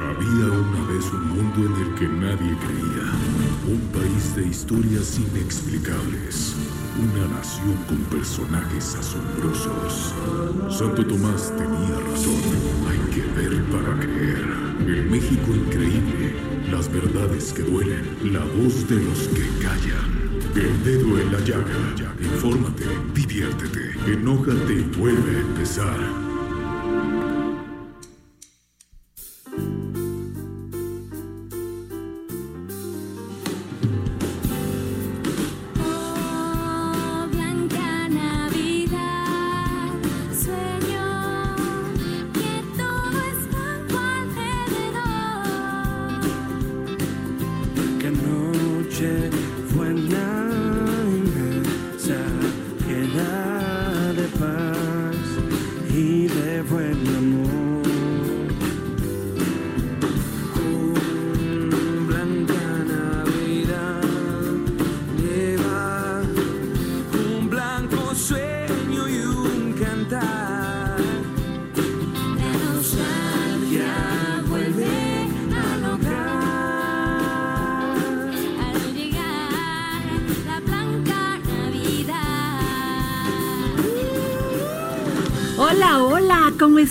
Había una vez un mundo en el que nadie creía. Un país de historias inexplicables. Una nación con personajes asombrosos. Santo Tomás tenía razón. Hay que ver para creer. El México increíble. Las verdades que duelen. La voz de los que callan. El dedo en la llaga. Infórmate, diviértete, enójate y vuelve a empezar. Oh,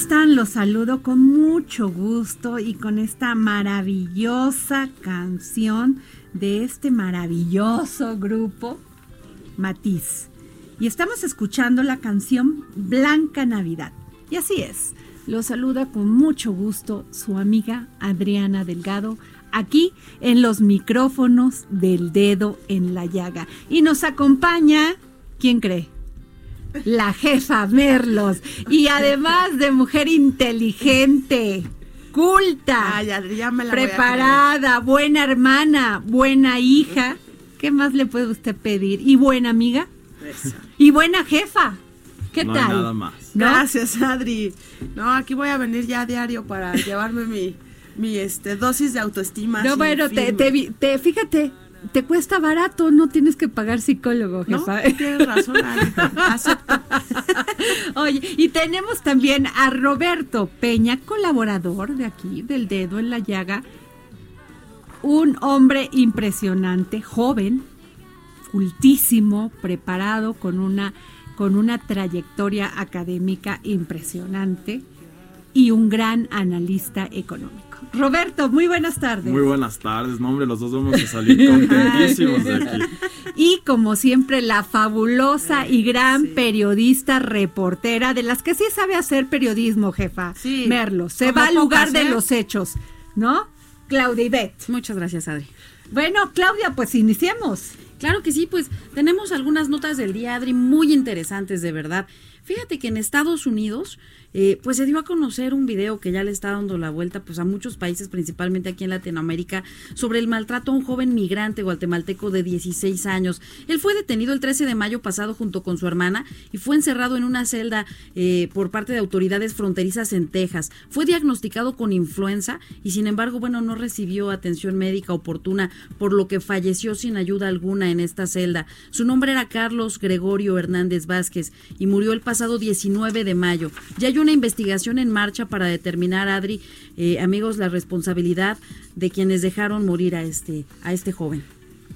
Los saludo con mucho gusto y con esta maravillosa canción de este maravilloso grupo Matiz. Y estamos escuchando la canción Blanca Navidad. Y así es, los saluda con mucho gusto su amiga Adriana Delgado aquí en los micrófonos del dedo en la llaga. Y nos acompaña, ¿quién cree? La jefa Merlos. Y además de mujer inteligente, culta, Ay, Adri, ya me la voy a preparada, buena hermana, buena hija. ¿Qué más le puede usted pedir? ¿Y buena amiga? ¿Y buena jefa? ¿Qué No hay tal? nada más. ¿No? Gracias, Adri. No, aquí voy a venir ya a diario para llevarme mi, mi este, dosis de autoestima. No, bueno, te, te vi- te- fíjate, te cuesta barato, no tienes que pagar psicólogo, ¿No? jefa. Tienes razón. Acepto. Oye, y tenemos también a Roberto Peña, colaborador de aquí, del dedo en la llaga. Un hombre impresionante, joven, cultísimo, preparado, con una, con una trayectoria académica impresionante y un gran analista económico. Roberto, muy buenas tardes. Muy buenas tardes, no hombre, los dos vamos a salir contentísimos de aquí. Y como siempre, la fabulosa y gran periodista reportera, de las que sí sabe hacer periodismo, jefa. Sí, Merlo. Se va al lugar de ¿eh? los hechos, ¿no? Claudia Ivette. Muchas gracias, Adri. Bueno, Claudia, pues iniciemos. Claro que sí, pues tenemos algunas notas del día, Adri, muy interesantes, de verdad. Fíjate que en Estados Unidos, eh, pues se dio a conocer un video que ya le está dando la vuelta pues a muchos países, principalmente aquí en Latinoamérica, sobre el maltrato a un joven migrante guatemalteco de 16 años. Él fue detenido el 13 de mayo pasado junto con su hermana y fue encerrado en una celda eh, por parte de autoridades fronterizas en Texas. Fue diagnosticado con influenza y sin embargo, bueno, no recibió atención médica oportuna, por lo que falleció sin ayuda alguna en esta celda. Su nombre era Carlos Gregorio Hernández Vázquez y murió el pasado 19 de mayo. Ya una investigación en marcha para determinar, Adri, eh, amigos, la responsabilidad de quienes dejaron morir a este, a este joven.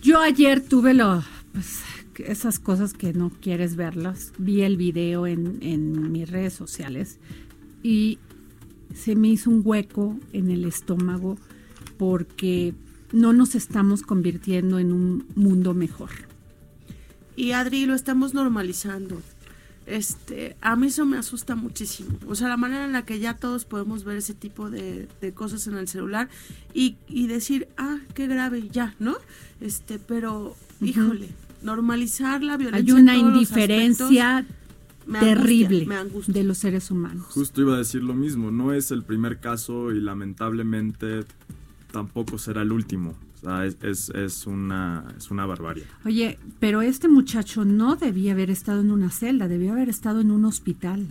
Yo ayer tuve lo, pues, esas cosas que no quieres verlas. Vi el video en, en mis redes sociales y se me hizo un hueco en el estómago porque no nos estamos convirtiendo en un mundo mejor. Y Adri, lo estamos normalizando. Este, a mí eso me asusta muchísimo. O sea, la manera en la que ya todos podemos ver ese tipo de, de cosas en el celular y, y decir, ah, qué grave, ya, ¿no? Este, pero, híjole, normalizar la Hay violencia. una en todos los indiferencia Me angustia, terrible me angustia. de los seres humanos. Justo iba a decir lo mismo, no es el primer caso y lamentablemente tampoco será el último. Sea, es, es, es una, es una barbarie. Oye, pero este muchacho no debía haber estado en una celda, debió haber estado en un hospital.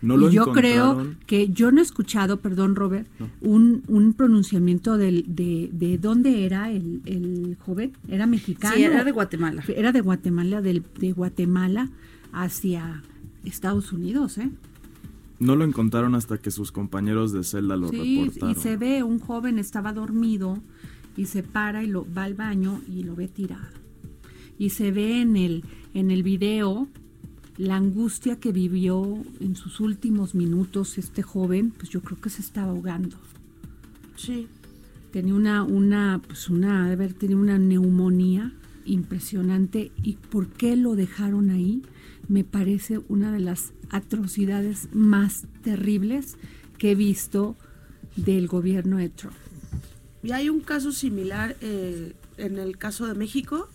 No lo y yo creo que yo no he escuchado, perdón Robert, No. un, un pronunciamiento del, de, de dónde era el, el joven. ¿Era mexicano? Sí, era de Guatemala. Era de Guatemala, del, de Guatemala hacia Estados Unidos, ¿eh? No lo encontraron hasta que sus compañeros de celda lo Sí, reportaron. y se ve, un joven estaba dormido y se para y lo va al baño y lo ve tirado. Y se ve en el, en el video la angustia que vivió en sus últimos minutos este joven, pues yo creo que se estaba ahogando. Sí. Tenía una, una, pues una, de haber tenido una neumonía impresionante. ¿Y por qué lo dejaron ahí? Me parece una de las atrocidades más terribles que he visto del gobierno de Trump. Y hay un caso similar eh, en el caso de México.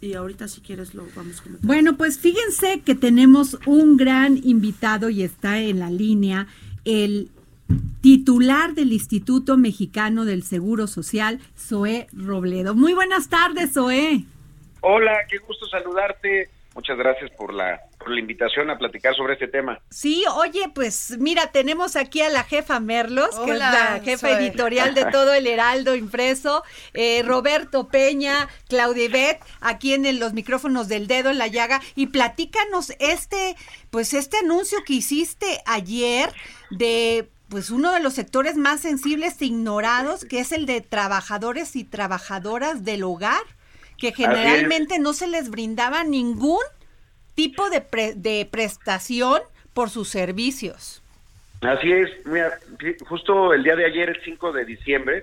Y ahorita si quieres lo vamos a comentar. Bueno, pues fíjense que tenemos un gran invitado y está en la línea el titular del Instituto Mexicano del Seguro Social, Zoé Robledo. Muy buenas tardes, Zoé. Hola, qué gusto saludarte. Muchas gracias por la, por la invitación a platicar sobre este tema. Sí, oye, pues mira, tenemos aquí a la jefa Merlos, que es la jefa soy. editorial de todo el Heraldo impreso, eh, Roberto Peña, Claudia Ivette, aquí en el- los micrófonos del dedo en la llaga, y platícanos este, pues este anuncio que hiciste ayer de pues uno de los sectores más sensibles e ignorados, que es el de trabajadores y trabajadoras del hogar, que generalmente no se les brindaba ningún tipo de, pre- de prestación por sus servicios. Así es, mira, justo el día de ayer, el 5 de diciembre,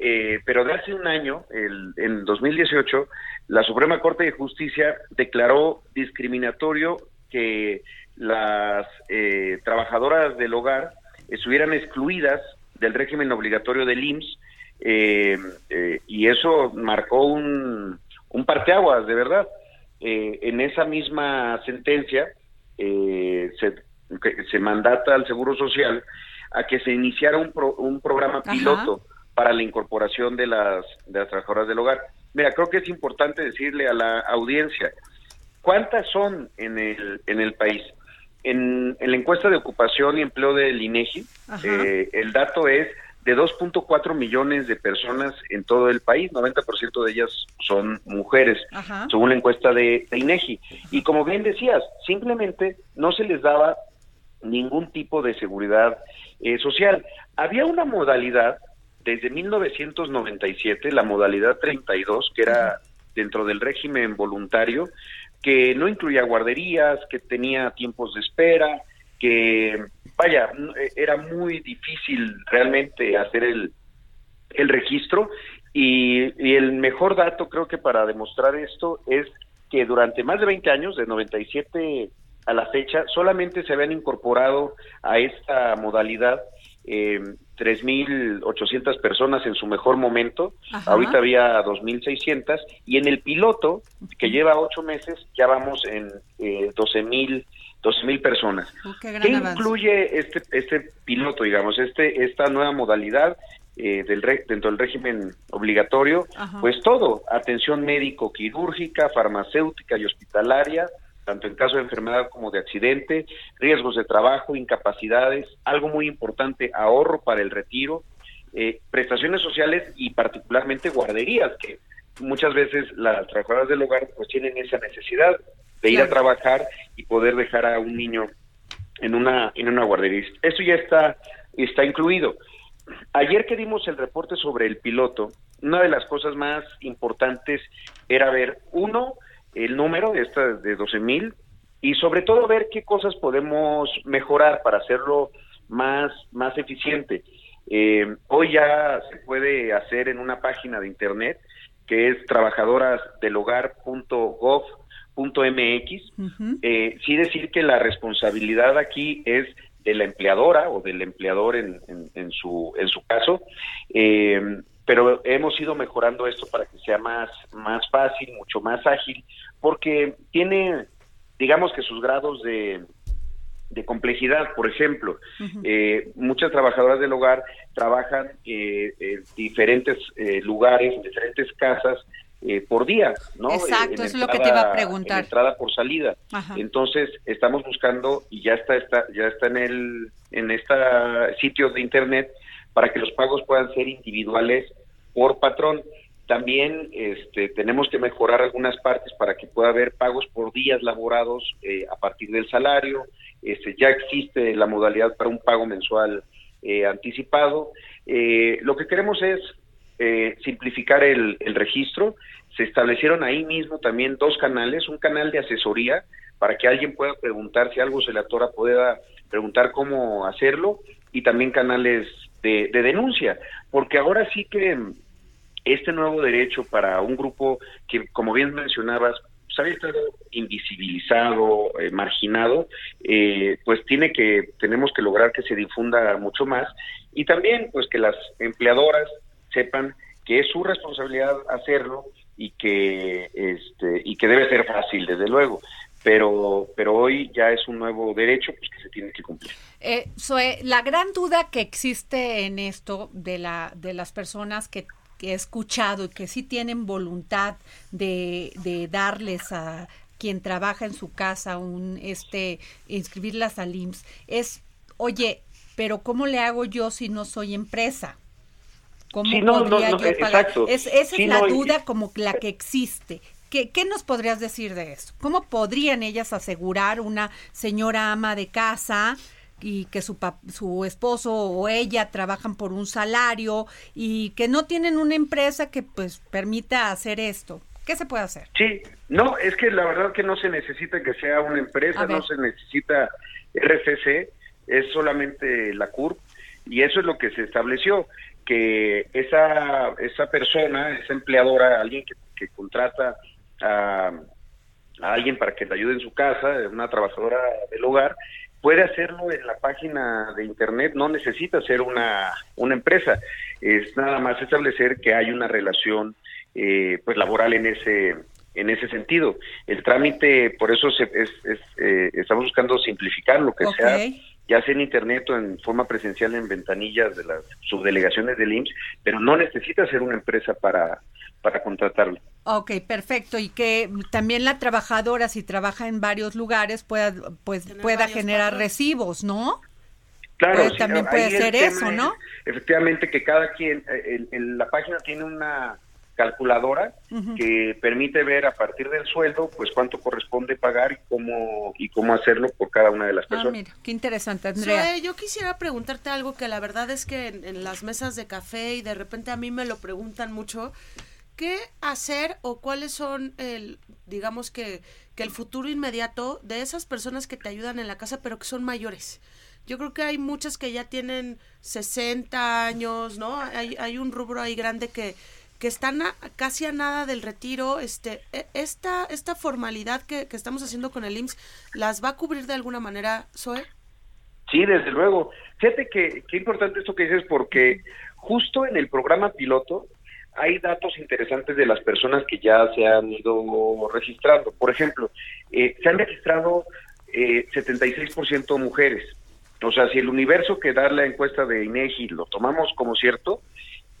eh, pero de hace un año, el, en 2018, la Suprema Corte de Justicia declaró discriminatorio que las eh, trabajadoras del hogar estuvieran excluidas del régimen obligatorio del IMSS eh, eh, y eso marcó un parteaguas, de verdad. Eh, en esa misma sentencia eh, se, se mandata al Seguro Social a que se iniciara un, pro- un programa Ajá. piloto para la incorporación de las, de las trabajadoras del hogar. Mira, creo que es importante decirle a la audiencia, ¿cuántas son en el, en el país? En, en la encuesta de ocupación y empleo del INEGI, eh, el dato es de 2.4 millones de personas en todo el país, 90% de ellas son mujeres, Ajá. según la encuesta de, de INEGI. Y como bien decías, simplemente no se les daba ningún tipo de seguridad eh, social. Había una modalidad desde 1997, la modalidad 32, que era dentro del régimen voluntario, que no incluía guarderías, que tenía tiempos de espera, que, vaya, n- eh, era muy difícil realmente hacer el, el registro y, y el mejor dato creo que para demostrar esto es que durante más de 20 años, de 97 a la fecha, solamente se habían incorporado a esta modalidad eh, 3.800 personas en su mejor momento, Ajá. ahorita había 2.600 y en el piloto, que lleva ocho meses, ya vamos en eh, 12.000 12.000 personas. Oh, qué gran ¿Qué avance. incluye este, este piloto, digamos, este, esta nueva modalidad eh, del re- dentro del régimen obligatorio? Ajá. Pues todo, atención médico-quirúrgica, farmacéutica y hospitalaria, tanto en caso de enfermedad como de accidente, riesgos de trabajo, incapacidades, algo muy importante, ahorro para el retiro, eh, prestaciones sociales y particularmente guarderías, que muchas veces las trabajadoras del hogar pues tienen esa necesidad de ir a trabajar y poder dejar a un niño en una en una guardería. Eso ya está está incluido. Ayer que dimos el reporte sobre el piloto, una de las cosas más importantes era ver uno el número de esta de 12 mil y sobre todo ver qué cosas podemos mejorar para hacerlo más más eficiente. Eh, hoy ya se puede hacer en una página de internet que es trabajadorasdelhogar.gov.mx Ujú. eh, sí decir que la responsabilidad aquí es de la empleadora o del empleador en, en- en su en su caso eh, pero hemos ido mejorando esto para que sea más más fácil mucho más ágil porque tiene digamos que sus grados de, de complejidad. Por ejemplo, eh, muchas trabajadoras del hogar trabajan eh, en diferentes eh, lugares, en diferentes casas eh, por día, ¿no? Exacto, Eh, en eso es lo que te iba a entrada- preguntar. en entrada por salida. Ajá. Entonces estamos buscando y ya está, está ya está en el en este sitio de internet para que los pagos puedan ser individuales por patrón. También este, tenemos que mejorar algunas partes para que pueda haber pagos por días laborados eh, a partir del salario. Este, ya existe la modalidad para un pago mensual eh, anticipado. Eh, lo que queremos es eh, simplificar el, el registro. Se establecieron ahí mismo también dos canales, un canal de asesoría para que alguien pueda preguntar si algo se le atora, pueda preguntar cómo hacerlo, y también canales de, de denuncia, porque ahora sí que este nuevo derecho para un grupo que, como bien mencionabas, pues, había estado invisibilizado, eh, marginado, eh, pues tiene que, tenemos que lograr que se difunda mucho más y también pues que las empleadoras sepan que es su responsabilidad hacerlo y que este y que debe ser fácil desde luego pero pero hoy ya es un nuevo derecho pues que se tiene que cumplir Eh, Zoe, la gran duda que existe en esto de, la, de las personas que, que he escuchado y que sí tienen voluntad de, de darles a quien trabaja en su casa un este inscribirlas al IMSS es, oye, pero ¿cómo le hago yo si no soy empresa? ¿Cómo Sí, no, no, podría no, yo pagar? exacto. Es, esa Sí, es la duda como la que existe. ¿Qué, ¿Qué nos podrías decir de eso? ¿Cómo podrían ellas asegurar una señora ama de casa y que su, su esposo o ella trabajan por un salario y que no tienen una empresa que pues permita hacer esto? ¿Qué se puede hacer? Sí, no, es que la verdad que no se necesita que sea una empresa, no se necesita RFC, es solamente la CURP y eso es lo que se estableció, que esa, esa persona, esa empleadora, alguien que, contrata a, a alguien para que le ayude en su casa, una trabajadora del hogar, puede hacerlo en la página de internet, no necesita ser una, una empresa, es nada más establecer que hay una relación eh, pues laboral en ese en ese sentido. El trámite, por eso se, es, es, eh, estamos buscando simplificar lo que Ok. sea, ya sea en internet o en forma presencial en ventanillas de las subdelegaciones del IMSS, pero no necesita ser una empresa para, para contratarlo. Ok, perfecto. Y que también la trabajadora, si trabaja en varios lugares, pueda, pues, pueda generar recibos, ¿no? Claro, Pues sí, también puede el ser eso, es, ¿no? efectivamente que cada quien, eh, en, en la página tiene una calculadora Ujú. que permite ver a partir del sueldo pues cuánto corresponde pagar y cómo y cómo hacerlo por cada una de las Ah, personas. mira, qué interesante, Andrea. Zoe, yo quisiera preguntarte algo que la verdad es que en, en las mesas de café y de repente a mí me lo preguntan mucho. ¿Qué hacer o cuáles son el, digamos que, que el futuro inmediato de esas personas que te ayudan en la casa pero que son mayores? Yo creo que hay muchas que ya tienen 60 años, ¿no? Hay, hay un rubro ahí grande que, que están casi a nada del retiro. Este, e- esta, esta formalidad que, que estamos haciendo con el IMSS, ¿las va a cubrir de alguna manera, Zoe? Sí, desde luego. Fíjate que qué importante esto que dices porque justo en el programa piloto hay datos interesantes de las personas que ya se han ido registrando. Por ejemplo, eh, se han registrado eh, 76% mujeres. O sea, si el universo que da la encuesta de INEGI lo tomamos como cierto,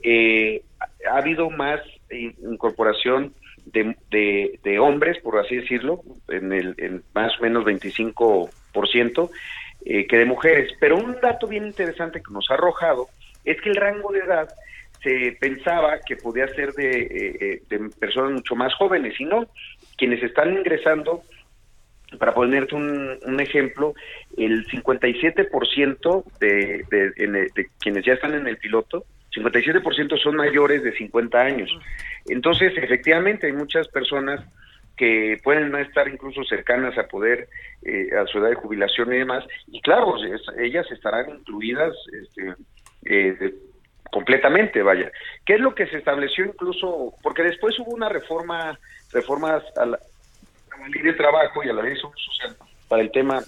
eh, ha habido más incorporación de, de, de hombres, por así decirlo, en, el, en más o menos 25%, eh, que de mujeres. Pero un dato bien interesante que nos ha arrojado es que el rango de edad se pensaba que podía ser de, eh, eh, de personas mucho más jóvenes y no. Quienes están ingresando, para ponerte un, un ejemplo, el 57% de, de, el- de quienes ya están en el piloto, 57% son mayores de 50 años. Entonces, efectivamente, hay muchas personas que pueden no estar incluso cercanas a poder, eh, a su edad de jubilación y demás, y claro, ellas estarán incluidas este, eh, de- completamente, vaya. ¿Qué es lo que se estableció incluso? Porque después hubo una reforma, reformas a la, a la ley de trabajo y a la ley de seguro social para el tema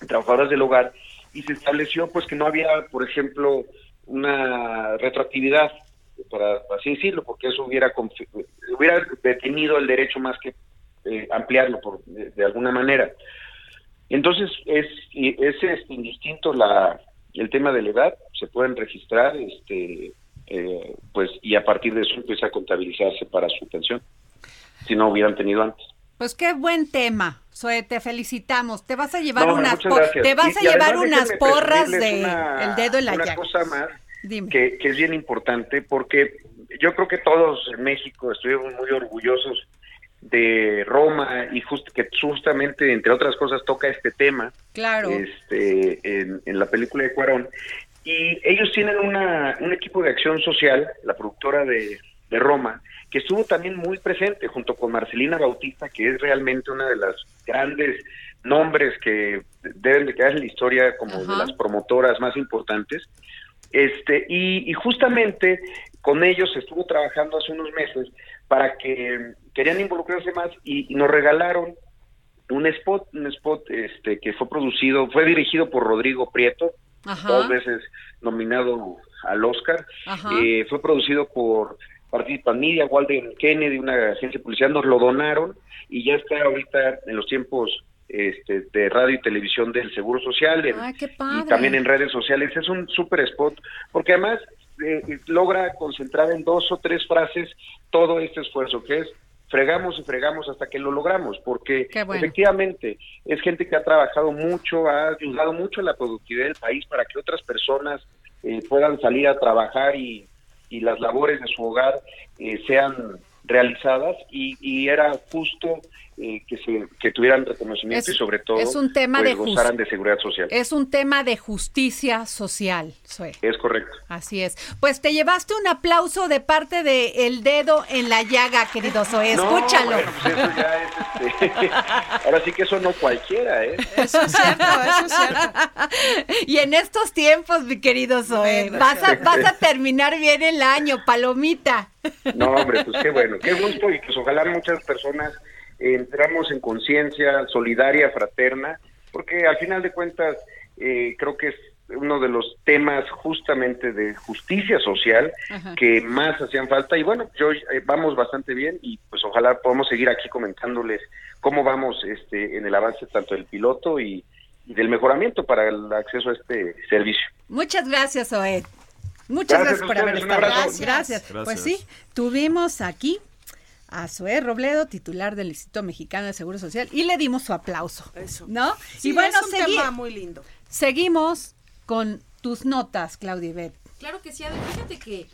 de trabajadoras del hogar, y se estableció pues que no había, por ejemplo, una retroactividad, para así decirlo, porque eso hubiera, hubiera detenido el derecho más que eh, ampliarlo por, de, alguna manera. Entonces, es, es este, indistinto la, el tema de la edad, se pueden registrar, este, eh, pues, y a partir de eso empieza a contabilizarse para su pensión, si no hubieran tenido antes. Pues qué buen tema, Zoe, te felicitamos. Te vas a llevar No, unas te vas Y- a y llevar unas porras de una- el dedo en la una llaga. cosa más Dime. que, que es bien importante porque yo creo que todos en México estuvimos muy orgullosos de Roma y just- que justamente entre otras cosas toca este tema Claro. este en, en la película de Cuarón y ellos tienen una, un equipo de acción social la productora de, de Roma que estuvo también muy presente junto con Marcelina Bautista que es realmente una de las grandes nombres que deben de quedar en la historia como de las promotoras más importantes. Este y, y justamente con ellos estuvo trabajando hace unos meses para que querían involucrarse más y, y nos regalaron un spot, un spot este que fue producido, fue dirigido por Rodrigo Prieto, Ajá. dos veces nominado al Oscar, eh, fue producido por Participan Media, Walden Kennedy, una agencia de publicidad, nos lo donaron y ya está ahorita en los tiempos este, de radio y televisión del Seguro Social en- Ay, y también en redes sociales. Es un super spot porque además eh, logra concentrar en dos o tres frases todo este esfuerzo que es fregamos y fregamos hasta que lo logramos, porque bueno. efectivamente es gente que ha trabajado mucho, ha ayudado mucho a la productividad del país para que otras personas eh, puedan salir a trabajar y, y las labores de su hogar eh, sean realizadas y, y era justo eh, que se que tuvieran reconocimiento Es- y sobre todo es un tema pues, de gozaran de seguridad social. Es un tema de justicia social, Zoe. Es correcto. Así es. Pues te llevaste un aplauso de parte de El Dedo en la Llaga, querido Zoe. No, Escúchalo. bueno, pues eso ya es, este, ahora sí que eso no cualquiera, ¿eh? Eso es cierto, eso es cierto. Y en estos tiempos, mi querido Zoe, vas a, vas a terminar bien el año, palomita. No, hombre, pues qué bueno, qué gusto y pues ojalá muchas personas entramos en conciencia solidaria, fraterna, porque al final de cuentas eh, creo que es uno de los temas justamente de justicia social Ajá. que más hacían falta y bueno, yo eh, vamos bastante bien y pues ojalá podamos seguir aquí comentándoles cómo vamos este en el avance tanto del piloto y, y del mejoramiento para el acceso a este servicio. Muchas gracias, Zoe. Muchas Gracias por haber estado. Gracias. Gracias. Gracias. Pues sí, tuvimos aquí a Zoe Robledo, titular del Instituto Mexicano de Seguro Social, y le dimos su aplauso. Eso. ¿No? Sí, y bueno, es un segui- tema muy lindo. seguimos con tus notas, Claudia Ibet. Claro que sí. Fíjate que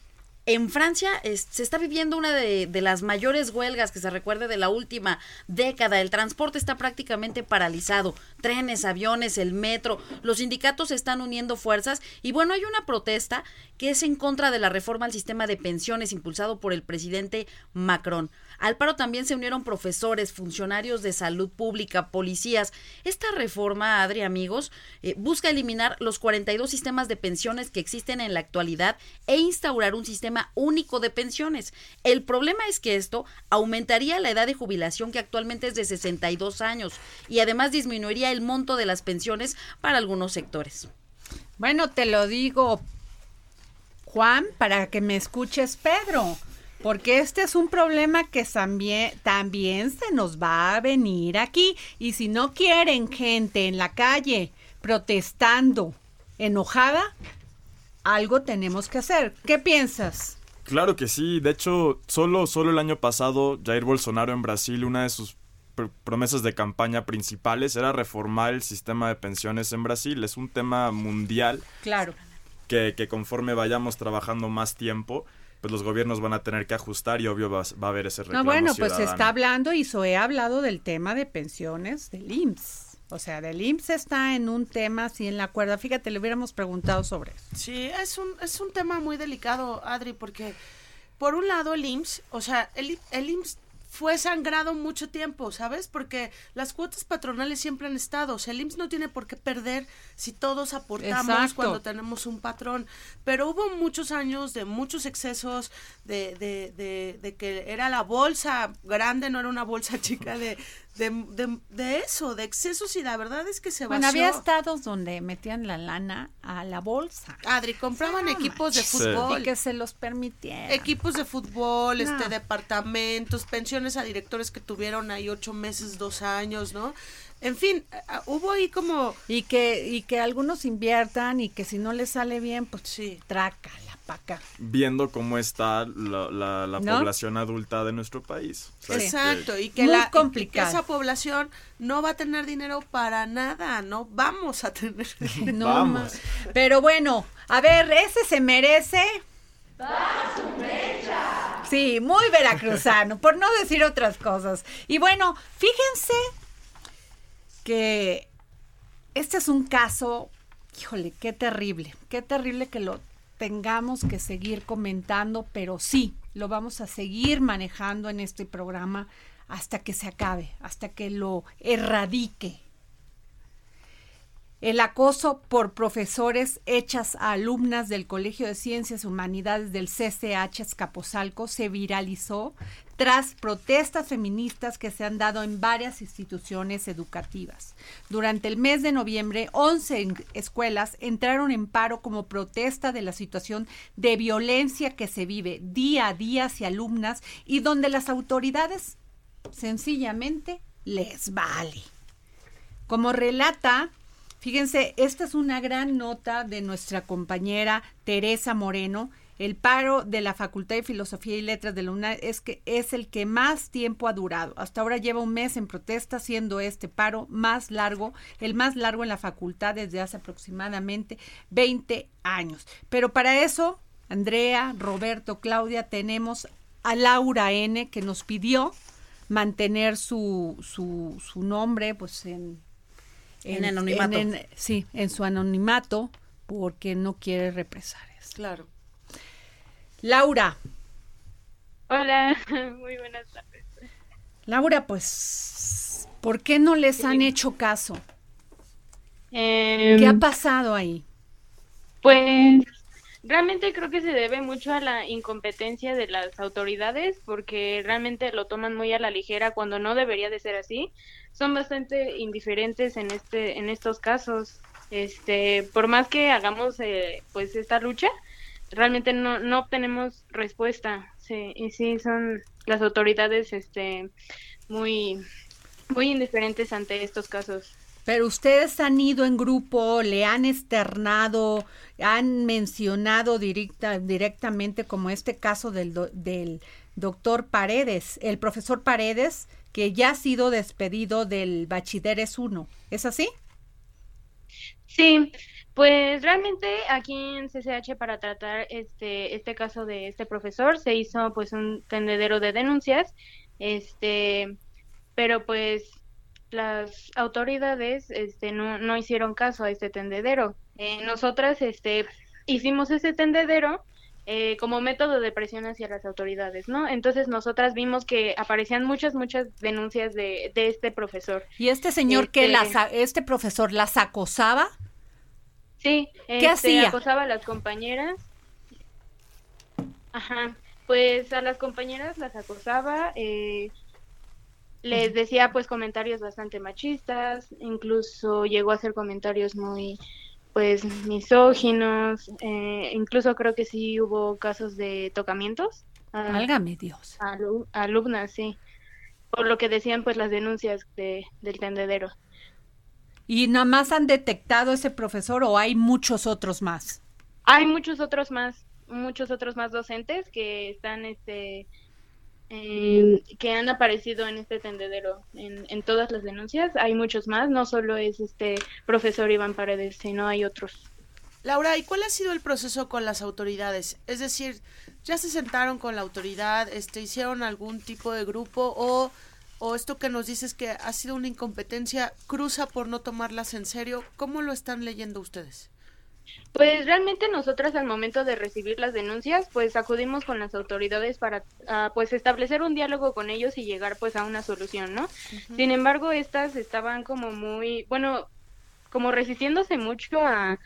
en Francia se está viviendo una de, las mayores huelgas que se recuerde de la última década. El transporte está prácticamente paralizado. Trenes, aviones, el metro. Los sindicatos están uniendo fuerzas. Y bueno, hay una protesta que es en contra de la reforma al sistema de pensiones impulsado por el presidente Macron. Al paro también se unieron profesores, funcionarios de salud pública, policías. Esta reforma, Adri, amigos, eh, busca eliminar los 42 sistemas de pensiones que existen en la actualidad e instaurar un sistema único de pensiones. El problema es que esto aumentaría la edad de jubilación que actualmente es de 62 años y además disminuiría el monto de las pensiones para algunos sectores. Bueno, te lo digo, Juan, para que me escuches, Pedro, porque este es un problema que también, también se nos va a venir aquí. Y si no quieren gente en la calle protestando, enojada, algo tenemos que hacer. ¿Qué piensas? Claro que sí. De hecho, solo, solo el año pasado, Jair Bolsonaro en Brasil, una de sus pr- promesas de campaña principales era reformar el sistema de pensiones en Brasil. Es un tema mundial Claro. que, que conforme vayamos trabajando más tiempo, pues los gobiernos van a tener que ajustar y obvio va, va a haber ese No, reclamo bueno, pues se está hablando y Zoe ha hablado del tema de pensiones del IMSS. O sea, del IMSS está en un tema así en la cuerda. Fíjate, le hubiéramos preguntado sobre eso. Sí, es un, es un tema muy delicado, Adri, porque por un lado el IMSS, o sea, el, el IMSS fue sangrado mucho tiempo, ¿sabes? Porque las cuotas patronales siempre han estado. O sea, el IMSS no tiene por qué perder si todos aportamos Exacto. cuando tenemos un patrón. Pero hubo muchos años de muchos excesos, de, de, de, de que era la bolsa grande, no era una bolsa chica de, de, de- de eso, de excesos y la verdad es que se vació. Bueno, había estados donde metían la lana a la bolsa. Adri, compraban No equipos de fútbol. Y que se los permitieran. Equipos de fútbol, No. este, departamentos, pensiones a directores que tuvieron ahí ocho meses, dos años, ¿no? En fin, hubo ahí como, Y que, y que algunos inviertan y que si no les sale bien, pues sí, trácala pa' acá. Viendo cómo está la, la- la ¿No? población adulta de nuestro país. O sea, que- exacto, y que, la, y que complicado. esa población no va a tener dinero para nada, no vamos a tener dinero. No, Vamos. Pero bueno, a ver, ese se merece. Sí, muy veracruzano, por no decir otras cosas. Y bueno, fíjense que este es un caso, híjole, qué terrible, qué terrible que lo tengamos que seguir comentando, pero sí, lo vamos a seguir manejando en este programa hasta que se acabe, hasta que lo erradique. El acoso por profesores hechas a alumnas del Colegio de Ciencias Humanidades del CCH Escaposalco se viralizó tras protestas feministas que se han dado en varias instituciones educativas. Durante el mes de noviembre, 11 en- escuelas entraron en paro como protesta de la situación de violencia que se vive día a día hacia alumnas y donde las autoridades sencillamente les vale. Como relata, fíjense, esta es una gran nota de nuestra compañera Teresa Moreno. El paro de la Facultad de Filosofía y Letras de la UNAM es que es el que más tiempo ha durado. Hasta ahora lleva un mes en protesta, siendo este paro más largo, el más largo en la facultad desde hace aproximadamente 20 años. Pero para eso, Andrea, Roberto, Claudia, tenemos a Laura N que nos pidió mantener su, su, su nombre pues en, En anonimato. en- sí, en su anonimato porque no quiere represalias. Claro. Laura, Hola, muy buenas tardes. Laura, pues, ¿por qué no les han hecho caso? Em, ¿Qué ha pasado ahí? Pues realmente creo que se debe mucho a la incompetencia de las autoridades porque realmente lo toman muy a la ligera cuando no debería de ser así. Son bastante indiferentes en este en estos casos. Este, por más que hagamos eh, pues esta lucha, realmente no no obtenemos respuesta. Sí, y sí son las autoridades este muy muy indiferentes ante estos casos. Pero ustedes han ido en grupo, le han externado, han mencionado directa, directamente como este caso del, do- del doctor Paredes, el profesor Paredes, que ya ha sido despedido del Bachilleres 1. ¿Es así? Sí, pues realmente aquí en CCH para tratar este este caso de este profesor se hizo pues un tendedero de denuncias, este, pero pues las autoridades este no no hicieron caso a este tendedero. Eh, nosotras este hicimos ese tendedero eh, como método de presión hacia las autoridades, ¿no? Entonces nosotras vimos que aparecían muchas muchas denuncias de de este profesor. Y este señor que Este- las, a- este profesor las acosaba. Sí, ¿Qué este, hacía? acosaba a las compañeras. Ajá, pues a las compañeras las acosaba, eh, les decía pues comentarios bastante machistas, incluso llegó a hacer comentarios muy pues misóginos, eh, incluso creo que sí hubo casos de tocamientos a, Válgame Dios. a alu- a alumnas, sí, por lo que decían pues las denuncias de, del tendedero. ¿Y nada más han detectado ese profesor o hay muchos otros más? Hay muchos otros más, muchos otros más docentes que están, este, em, que han aparecido en este tendedero, en, en todas las denuncias. Hay muchos más, no solo es este profesor Iván Paredes, sino hay otros. Laura, ¿y cuál ha sido el proceso con las autoridades? Es decir, ¿ya se sentaron con la autoridad, este, hicieron algún tipo de grupo o, o esto que nos dices que ha sido una incompetencia cruza por no tomarlas en serio? ¿Cómo lo están leyendo ustedes? Pues realmente nosotras al momento de recibir las denuncias, pues acudimos con las autoridades para ah, pues establecer un diálogo con ellos y llegar pues a una solución, ¿no? Sin embargo, estas estaban como muy, bueno, como resistiéndose mucho a,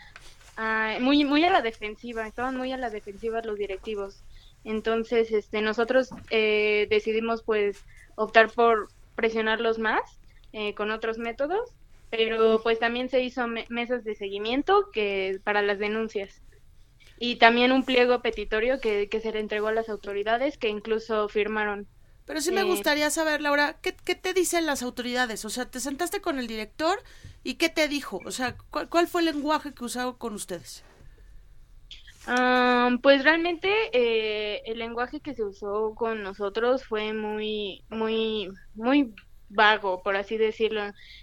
a- muy muy a la defensiva, estaban muy a la defensiva los directivos. Entonces, este nosotros eh, decidimos pues optar por presionarlos más eh, con otros métodos, pero pues también se hizo me- mesas de seguimiento que para las denuncias. Y también un pliego petitorio que, que se le entregó a las autoridades que incluso firmaron. Pero sí me Eh, gustaría saber, Laura, ¿qué, qué te dicen las autoridades? O sea, te sentaste con el director y ¿qué te dijo? O sea, ¿cuál, cuál fue el lenguaje que usó con ustedes? Ah, pues realmente eh, el lenguaje que se usó con nosotros fue muy, muy, muy vago, por así decirlo.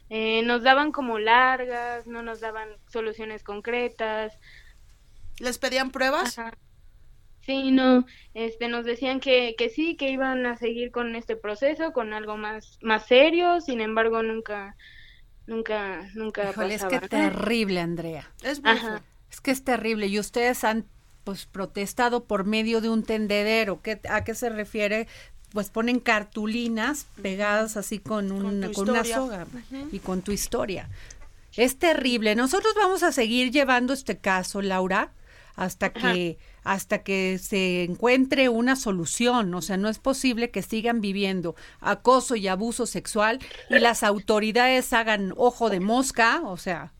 Eh, nos daban como largas, no nos daban soluciones concretas. ¿Les pedían pruebas? Ajá. Sí, no, este, nos decían que, que sí, que iban a seguir con este proceso, con algo más, más serio, sin embargo, nunca, nunca, nunca Híjole, es que terrible, Andrea. Es muy. Es que es terrible y ustedes han pues protestado por medio de un tendedero. ¿Qué, ¿A qué se refiere? Pues ponen cartulinas pegadas así con, un, tu con una soga y con tu historia. Es terrible. Nosotros vamos a seguir llevando este caso, Laura, hasta que hasta que se encuentre una solución. O sea, no es posible que sigan viviendo acoso y abuso sexual y las autoridades hagan ojo de mosca. O sea,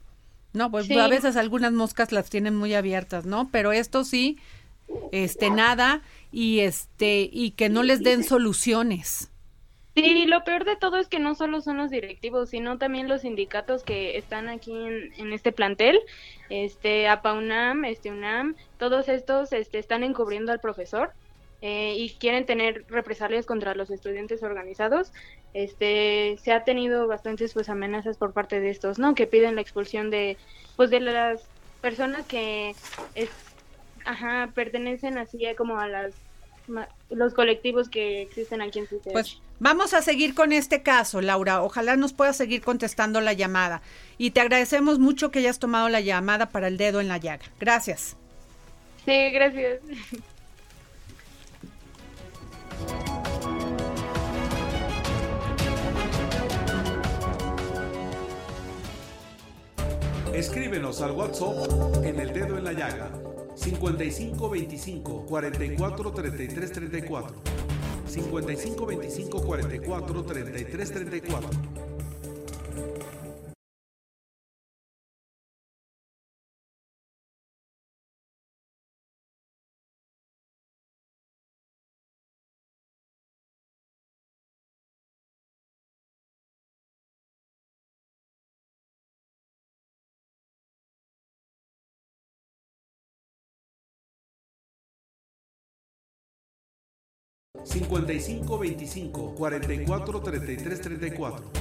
no, pues Sí. a veces algunas moscas las tienen muy abiertas, ¿no? Pero esto sí, este nada y este y que no les den soluciones. Sí, lo peor de todo es que no solo son los directivos, sino también los sindicatos que están aquí en, este plantel, este, APAUNAM, este UNAM, todos estos este, están encubriendo al profesor eh, y quieren tener represalias contra los estudiantes organizados. Este, se ha tenido bastantes pues amenazas por parte de estos, ¿no? Que piden la expulsión de, pues de las personas que, ajá, pertenecen así como a las los colectivos que existen aquí en CCH. Pues vamos a seguir con este caso, Laura. Ojalá nos puedas seguir contestando la llamada. Y te agradecemos mucho que hayas tomado la llamada para el dedo en la llaga. Gracias. Sí, gracias. Escríbenos al WhatsApp en el dedo en la llaga 55 25 44 33 34 55 25 44 33 34 55 25 44 33 34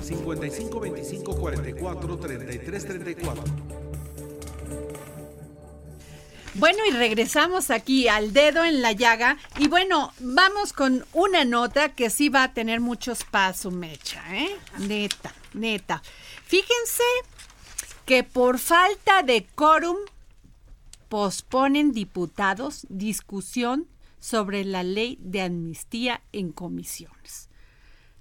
55 25 44 33 34 Bueno, y regresamos aquí al dedo en la llaga. Y bueno, vamos con una nota que sí va a tener mucho espacio, Mecha, ¿eh? Neta, neta. Fíjense que por falta de quórum posponen diputados discusión sobre la ley de amnistía en comisiones.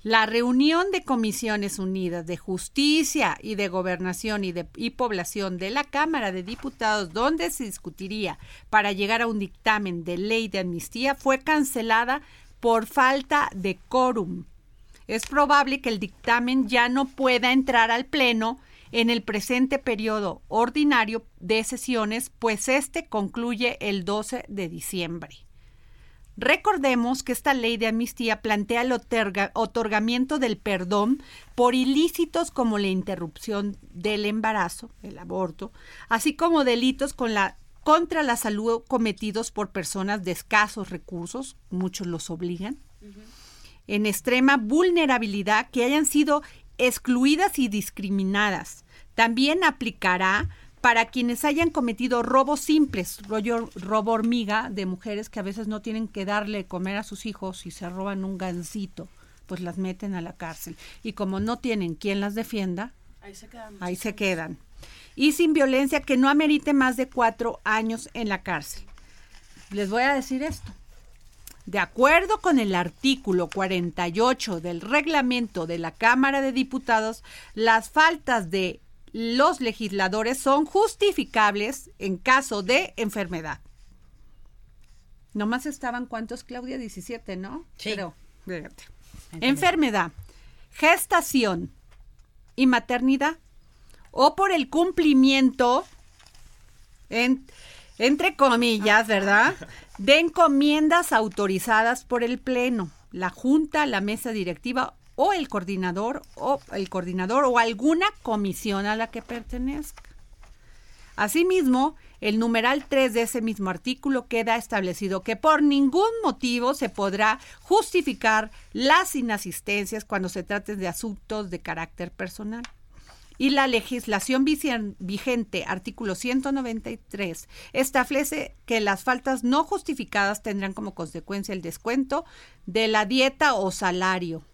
La reunión de Comisiones Unidas de Justicia y de Gobernación y, de, Población de la Cámara de Diputados, donde se discutiría para llegar a un dictamen de ley de amnistía, fue cancelada por falta de quórum. Es probable que el dictamen ya no pueda entrar al Pleno en el presente periodo ordinario de sesiones, pues este concluye el 12 de diciembre. Recordemos que esta ley de amnistía plantea el otorga- otorgamiento del perdón por ilícitos como la interrupción del embarazo, el aborto, así como delitos con la, contra la salud cometidos por personas de escasos recursos, muchos los obligan, en extrema vulnerabilidad que hayan sido excluidas y discriminadas. También aplicará para quienes hayan cometido robos simples, rollo, robo hormiga de mujeres que a veces no tienen que darle comer a sus hijos y se roban un gansito, pues las meten a la cárcel. Y como no tienen quien las defienda, Ahí se quedan. ahí se quedan. Y sin violencia que no amerite más de cuatro años en la cárcel. Les voy a decir esto. De acuerdo con el artículo 48 del reglamento de la Cámara de Diputados, las faltas de los legisladores son justificables en caso de enfermedad. Nomás estaban cuántos, Claudia, 17, ¿no? Sí. Pero, fíjate. Enfermedad, gestación y maternidad o por el cumplimiento, en- entre comillas, ¿verdad? De encomiendas autorizadas por el Pleno, la Junta, la mesa directiva o el coordinador o el coordinador o alguna comisión a la que pertenezca. Asimismo, el numeral 3 de ese mismo artículo queda establecido que por ningún motivo se podrá justificar las inasistencias cuando se trate de asuntos de carácter personal. Y la legislación vigente, artículo 193, establece que las faltas no justificadas tendrán como consecuencia el descuento de la dieta o salario.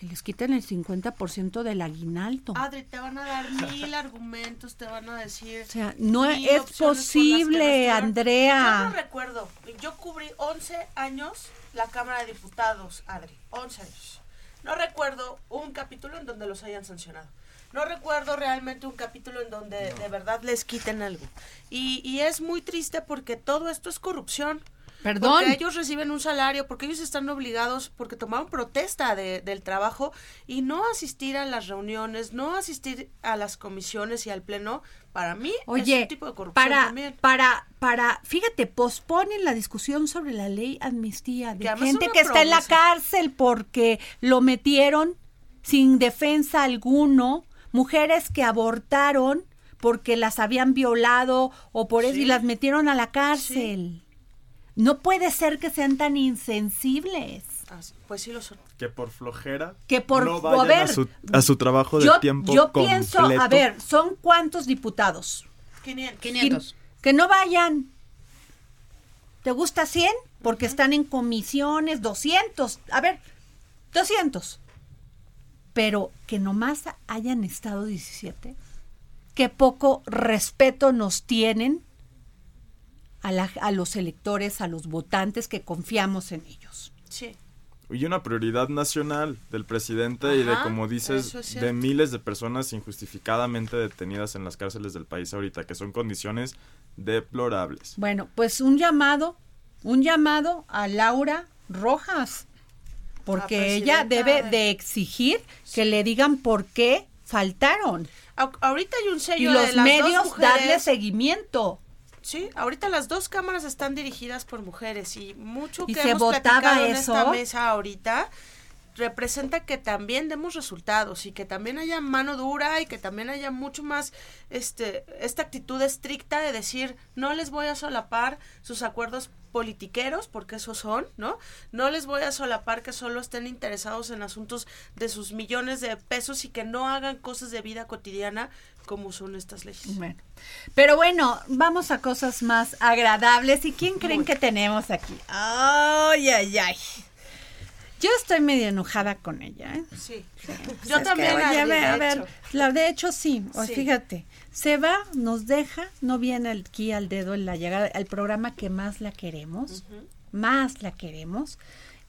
Que les quiten el 50% del aguinaldo. Adri, te van a dar mil argumentos, te van a decir. O sea, no es posible, no. Andrea. Yo no recuerdo. Yo cubrí 11 años la Cámara de Diputados, Adri. 11 años. No recuerdo un capítulo en donde los hayan sancionado. No recuerdo realmente un capítulo en donde de verdad les quiten algo. Y, y es muy triste porque todo esto es corrupción. Perdón. Porque ellos reciben un salario, porque ellos están obligados, porque tomaron protesta de- del trabajo y no asistir a las reuniones, no asistir a las comisiones y al pleno, para mí es un tipo de corrupción para, también. para, para, fíjate, posponen la discusión sobre la ley amnistía de Que gente que está en la cárcel porque lo metieron sin defensa alguno, mujeres que abortaron porque las habían violado o por eso y las metieron a la cárcel. No puede ser que sean tan insensibles. Ah, pues sí lo son. Que por flojera Que por- no a vayan ver, a, su, a su trabajo de Yo, tiempo yo pienso, a ver, ¿son cuántos diputados? 500. 500. Que no vayan. ¿Te gusta 100? Porque están en comisiones, 200. A ver, 200. Pero que nomás hayan estado 17. Qué poco respeto nos tienen a, la- a los electores, a los votantes que confiamos en ellos. Sí. Y una prioridad nacional del presidente y de, como dices, es de miles de personas injustificadamente detenidas en las cárceles del país ahorita, que son condiciones deplorables. Bueno, pues un llamado, un llamado a Laura Rojas, porque La ella debe de- exigir que le digan por qué faltaron ahorita hay un y sello de los las medios dos mujeres. darle seguimiento. Sí, ahorita las dos cámaras están dirigidas por mujeres y mucho ¿Y que se hemos platicado en esta eso? mesa ahorita representa que también demos resultados y que también haya mano dura y que también haya mucho más este esta actitud estricta de decir no les voy a solapar sus acuerdos politiqueros porque esos son, ¿no? No les voy a solapar que solo estén interesados en asuntos de sus millones de pesos y que no hagan cosas de vida cotidiana como son estas leyes. Bueno, pero bueno, vamos a cosas más agradables. ¿Y quién creen que tenemos aquí? Ay, ay, ay. Yo estoy medio enojada con ella, ¿eh? Sí. Pues Yo es que, también, oye, a ver, a la de hecho sí, o Sí. fíjate, se va, nos deja, no viene aquí al dedo en la llegada, al programa que más la queremos, más la queremos,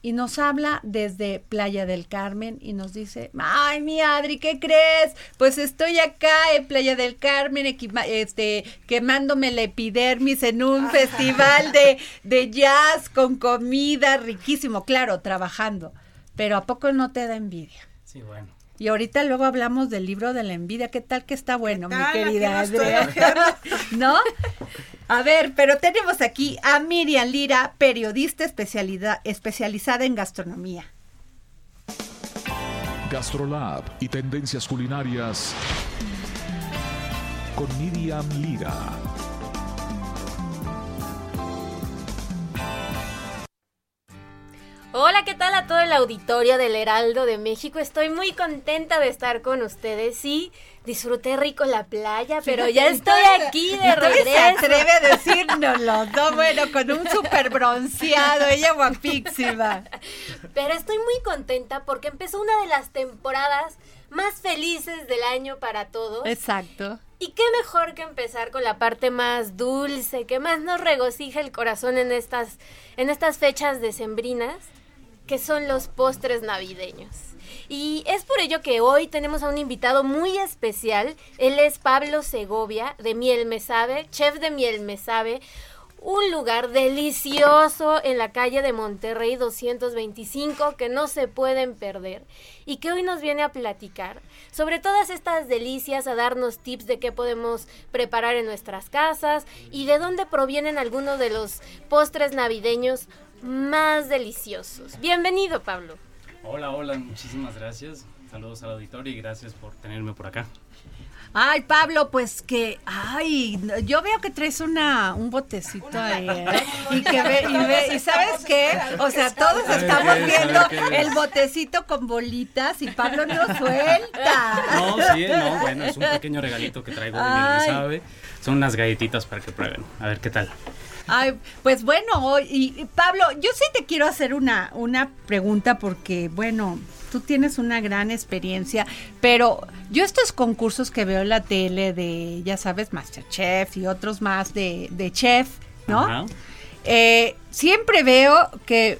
y nos habla desde Playa del Carmen y nos dice, ay, mi Adri, ¿qué crees? Pues estoy acá en Playa del Carmen, este, quemándome la epidermis en un festival de, de jazz con comida riquísimo, claro, trabajando, pero ¿a poco no te da envidia? Sí, bueno. Y ahorita luego hablamos del libro de la envidia. ¿Qué tal que está bueno, mi querida Andrea? ¿No? A ver, pero tenemos aquí a Miriam Lira, periodista especializada en gastronomía. Gastrolab y tendencias culinarias con Miriam Lira. Hola, ¿qué tal a todo el auditorio del Heraldo de México? Estoy muy contenta de estar con ustedes. Sí, disfruté rico la playa, pero ya estoy aquí de todavía se regreso. atreve a decírnoslo, no, bueno, con un súper bronceado, ella guapísima. Pero estoy muy contenta porque empezó una de las temporadas más felices del año para todos. Exacto. Y qué mejor que empezar con la parte más dulce, que más nos regocija el corazón en estas, en estas fechas decembrinas, que son los postres navideños. Y es por ello que hoy tenemos a un invitado muy especial. Él es Pablo Segovia, de Miel Me Sabe, chef de Miel Me Sabe. un lugar delicioso en la calle de Monterrey 225 que no se pueden perder y que hoy nos viene a platicar sobre todas estas delicias, a darnos tips de qué podemos preparar en nuestras casas y de dónde provienen algunos de los postres navideños más deliciosos. Bienvenido, Pablo. Hola, hola, muchísimas gracias. Saludos al auditorio y gracias por tenerme por acá. Ay, Pablo, pues que, ay, yo veo que traes una, un botecito ahí, ¿eh? Y que ve, y ve, y sabes qué, o sea, todos ¿Sabe estamos viendo el botecito con bolitas y Pablo no suelta. No, sí, no, bueno, es un pequeño regalito que traigo de mi sabe. Son unas galletitas para que prueben. A ver qué tal. Ay, pues bueno, hoy- y, y Pablo, yo sí te quiero hacer una, una pregunta porque, bueno, tú tienes una gran experiencia, pero yo estos concursos que veo en la tele de, ya sabes, Masterchef y otros más de, de chef, ¿no? Eh, siempre veo que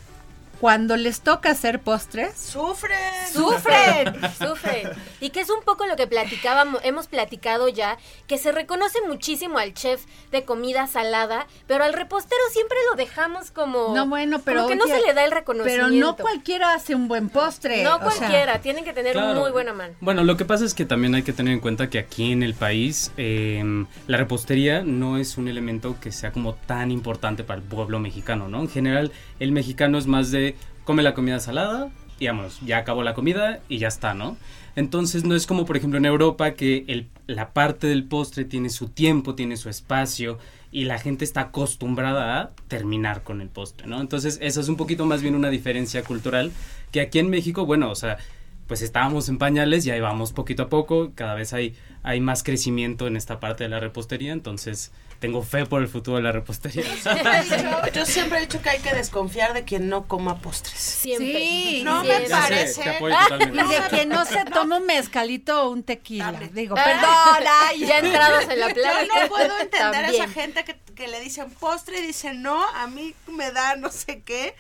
cuando les toca hacer postres, ¡Sufren! ¡Sufren! Sufren. Y que es un poco lo que platicábamos, hemos platicado ya, que se reconoce muchísimo al chef de comida salada, pero al repostero siempre lo dejamos como... No, bueno, pero como que no oye, se le da el pero reconocimiento. no cualquiera hace un buen postre. No o sea, cualquiera, tienen que tener Claro. muy buena mano. Bueno, lo que pasa es que también hay que tener en cuenta que aquí en el país eh, la repostería no es un elemento que sea como tan importante para el pueblo mexicano, ¿no? En general, el mexicano es más de come la comida salada, digamos, ya acabó la comida y ya está, ¿no? Entonces no es como por ejemplo en Europa que la parte del postre tiene su tiempo, tiene su espacio y la gente está acostumbrada a terminar con el postre, ¿no? Entonces esa es un poquito más bien una diferencia cultural que aquí en México, bueno, o sea, pues estábamos en pañales y ahí vamos poquito a poco, cada vez hay, hay más crecimiento en esta parte de la repostería, entonces tengo fe por el futuro de la repostería. Yo siempre he dicho que hay que desconfiar de quien no coma postres. Siempre. Sí, No siempre. me sé, parece. Y de quien no se toma un mezcalito o un tequila. Digo, Ah, perdón, ay, ya entrados en la Yo plática. no puedo entender a esa gente que, que le dicen postre y dicen no, a mí me da no sé qué.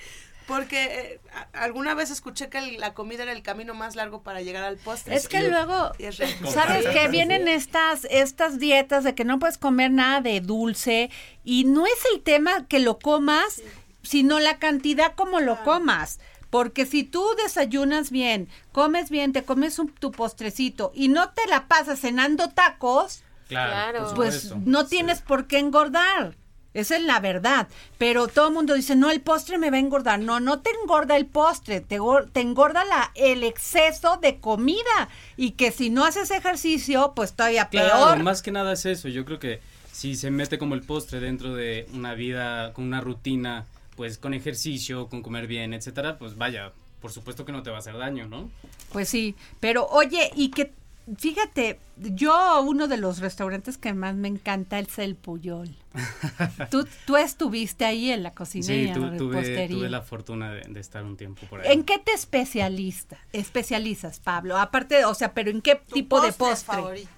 Porque eh, alguna vez escuché que el- la comida era el camino más largo para llegar al postre. Es que luego, Y es real. ¿sabes que Vienen estas, estas dietas de que no puedes comer nada de dulce y no es el tema que lo comas, sino la cantidad como lo comas. Porque si tú desayunas bien, comes bien, te comes un- tu postrecito y no te la pasas cenando tacos, Claro, pues no tienes por qué engordar. Esa es la verdad. Pero todo el mundo dice, no, el postre me va a engordar. No, no te engorda el postre, te, te engorda la, el exceso de comida. Y que si no haces ejercicio, pues todavía Claro, peor. más que nada es eso. Yo creo que si se mete como el postre dentro de una vida, con una rutina, pues con ejercicio, con comer bien, etcétera, pues vaya, por supuesto que no te va a hacer daño, ¿no? Pues sí, pero oye, y que, fíjate, yo uno de los restaurantes que más me encanta es el Puyol. tú, tú estuviste ahí en la cocina y Sí, en tu- la tuve, repostería. tuve la fortuna de, de estar un tiempo por ahí. ¿En qué te especialista, especializas, Pablo? Aparte, o sea, pero ¿en qué tipo de postre? favorito?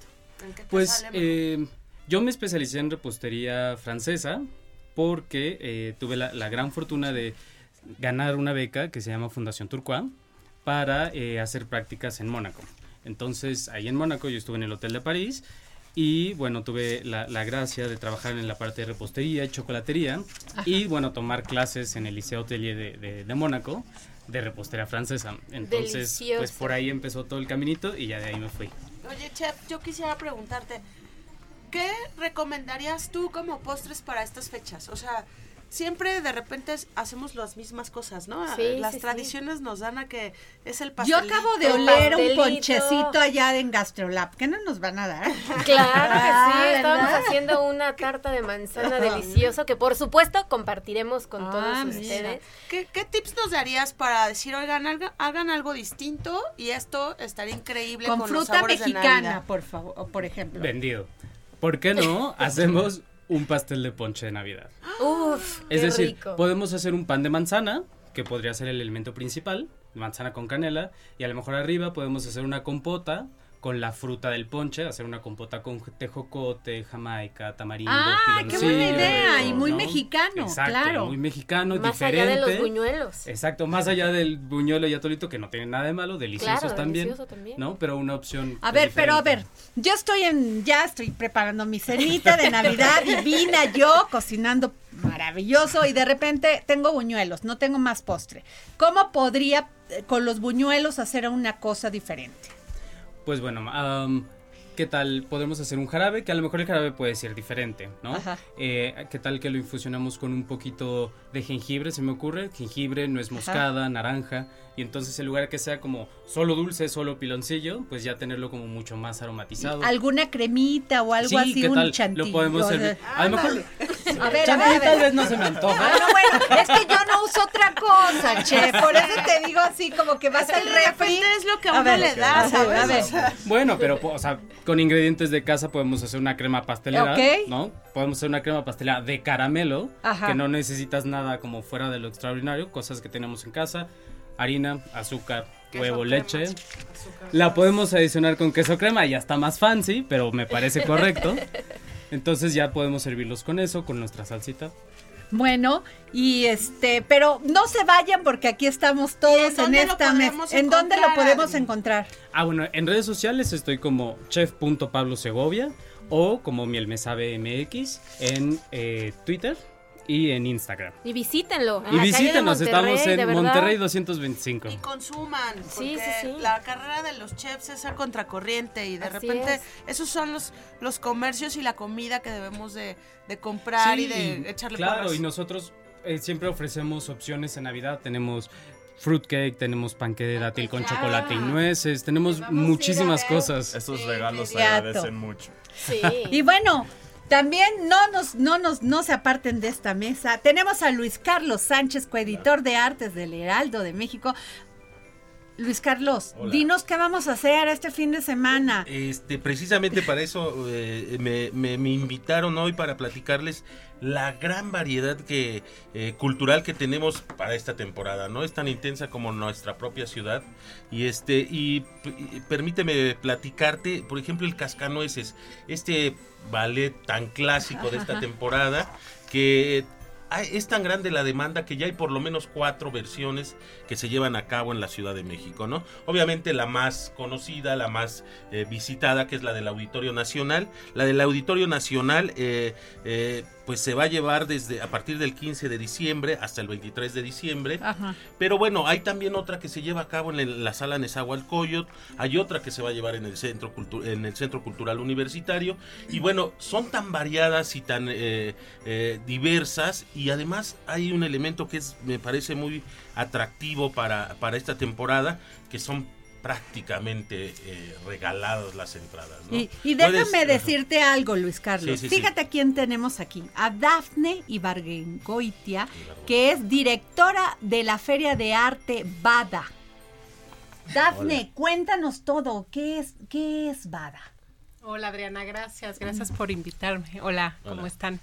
¿En qué te Pues sale eh, yo me especialicé en repostería francesa porque eh, tuve la, la gran fortuna de ganar una beca que se llama Fundación Turquoise para eh, hacer prácticas en Mónaco. Entonces, ahí en Mónaco yo estuve en el Hotel de París y bueno, tuve la, la gracia de trabajar en la parte de repostería y chocolatería y bueno, tomar clases en el Liceo Hotelier de, de, de Mónaco de repostería francesa. Entonces, pues por ahí empezó todo el caminito y ya de ahí me fui. Oye, Chef, yo quisiera preguntarte, ¿qué recomendarías tú como postres para estas fechas? O sea, siempre de repente hacemos las mismas cosas, ¿no? Sí, las sí, sí. tradiciones nos dan a que es el Yo pastelito. acabo de oler un ponchecito allá en Gastrolab. ¿Qué no nos van a dar? Claro que Ah, sí, estábamos ¿verdad? haciendo una tarta de manzana delicioso que por supuesto compartiremos con Ah, todos mira. ustedes. ¿Qué, qué tips nos darías para decir, oigan, hagan, hagan algo distinto y esto estaría increíble con, fruta mexicana, por favor, por ejemplo. Vendido. ¿Por qué no hacemos un pastel de ponche de Navidad? Uf, Es qué decir, rico. podemos hacer un pan de manzana, que podría ser el elemento principal, manzana con canela, y a lo mejor arriba podemos hacer una compota con la fruta del ponche, hacer una compota con tejocote, jamaica, tamarindo, Ah, qué buena idea, y muy ¿no? mexicano, Exacto, claro. muy mexicano, Más diferente. allá de los buñuelos. Exacto, más allá del buñuelo y atolito, que no tienen nada de malo, deliciosos Claro, también, delicioso también. ¿no? Pero una opción A ver, pero a ver, yo estoy en, ya estoy preparando mi cenita de Navidad divina, yo cocinando maravilloso y de repente tengo buñuelos, no tengo más postre. ¿Cómo podría eh, con los buñuelos hacer una cosa diferente? Pues bueno, am, ¿qué tal? Podemos hacer un jarabe, que a lo mejor el jarabe puede ser diferente, ¿no? Ajá. Eh, ¿Qué tal que lo infusionamos con un poquito de jengibre, se me ocurre? Jengibre, nuez moscada, naranja. Y entonces en lugar de que sea como solo dulce, solo piloncillo, pues ya tenerlo como mucho más aromatizado. ¿Alguna cremita o algo Sí, así? ¿qué un tal? chantilly. Lo podemos servir. A lo mejor... A ver, a ver, a tal ver. vez no se me antoja. Ah, no, bueno, es que yo no uso otra cosa, che. Por eso te digo así, como que vas al refri. es lo que a uno ver, le da, a ver, ¿sabes? a ver. O sea, Bueno, pero, o sea, con ingredientes de casa podemos hacer una crema pastelera, Ok. ¿no? Podemos hacer una crema pastelera de caramelo, Ajá. que no necesitas nada como fuera de lo extraordinario, cosas que tenemos en casa, harina, azúcar, huevo, leche. La podemos adicionar con queso crema, ya está más fancy, pero me parece correcto. Entonces ya podemos servirlos con eso, con nuestra salsita. Bueno, y este, pero no se vayan porque aquí estamos todos en, esta mesa. podemos ¿En dónde lo encontrar, podemos encontrar? Ah, bueno, en redes sociales estoy como chef.pablosegovia o como mielmesabe.mx en eh, Twitter y en Instagram. Y visítenlo. en Y visítenos, estamos en. Monterrey 225. y consuman, porque Sí, sí, sí. la carrera de los chefs es a contracorriente y de Así repente es. esos son los, los comercios y la comida que debemos de, de comprar y de echarle Claro, porras. y nosotros eh, siempre ofrecemos opciones en Navidad. Tenemos fruitcake, tenemos panque de dátil con chocolate y nueces, tenemos muchísimas cosas. Esos regalos se agradecen mucho. Sí. Y bueno, también no nos, no nos, no se aparten de esta mesa. Tenemos a Luis Carlos Sánchez, coeditor de artes del Heraldo de México. Luis Carlos, Hola. dinos qué vamos a hacer este fin de semana. Este, precisamente para eso eh, me, me- me invitaron hoy para platicarles la gran variedad que eh, cultural que tenemos para esta temporada, ¿no? Es tan intensa como nuestra propia ciudad. Y este, y, permíteme platicarte, por ejemplo, el Cascanueces, este ballet tan clásico de esta temporada que hay- es tan grande la demanda que ya hay por lo menos cuatro versiones que se llevan a cabo en la Ciudad de México, ¿no? Obviamente la más conocida, la más eh, visitada, que es la del Auditorio Nacional. La del Auditorio Nacional, eh, eh, pues se va a llevar desde a partir del 15 de diciembre hasta el 23 de diciembre. Ajá. Pero bueno, hay también otra que se lleva a cabo en el- la sala Nezahualcóyotl, hay otra que se va a llevar en el centro en el centro cultural universitario y bueno, son tan variadas y tan eh, eh, diversas y además hay un elemento que es me parece muy atractivo para, para esta temporada que son prácticamente eh, regaladas las entradas. ¿no? Y, y Puedes- déjame ajá. decirte algo, Luis Carlos. Sí, sí, sí. Fíjate a quién tenemos aquí. A Dafne Ibargengoitia, que es directora de la Feria de Arte Bada. Dafne, cuéntanos todo. ¿Qué es, qué es Bada? Hola Adriana, gracias, gracias por invitarme. Hola, ¿cómo Hola. están?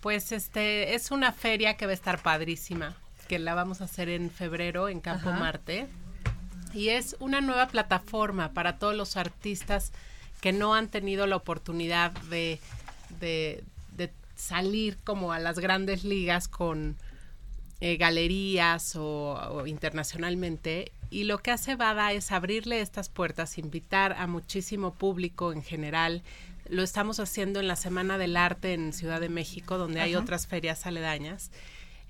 Pues este es una feria que va a estar padrísima, que la vamos a hacer en febrero en Campo Ajá. Marte. Y es una nueva plataforma para todos los artistas que no han tenido la oportunidad de, de- de salir como a las grandes ligas con eh, galerías o, o internacionalmente. Y lo que hace Bada es abrirle estas puertas, invitar a muchísimo público en general. Lo estamos haciendo en la Semana del Arte en Ciudad de México, donde hay otras ferias aledañas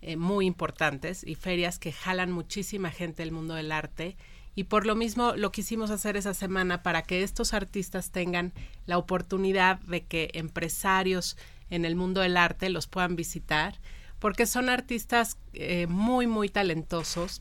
eh, muy importantes y ferias que jalan muchísima gente del mundo del arte. Y por lo mismo lo quisimos hacer esa semana para que estos artistas tengan la oportunidad de que empresarios en el mundo del arte los puedan visitar, porque son artistas eh, muy, muy talentosos.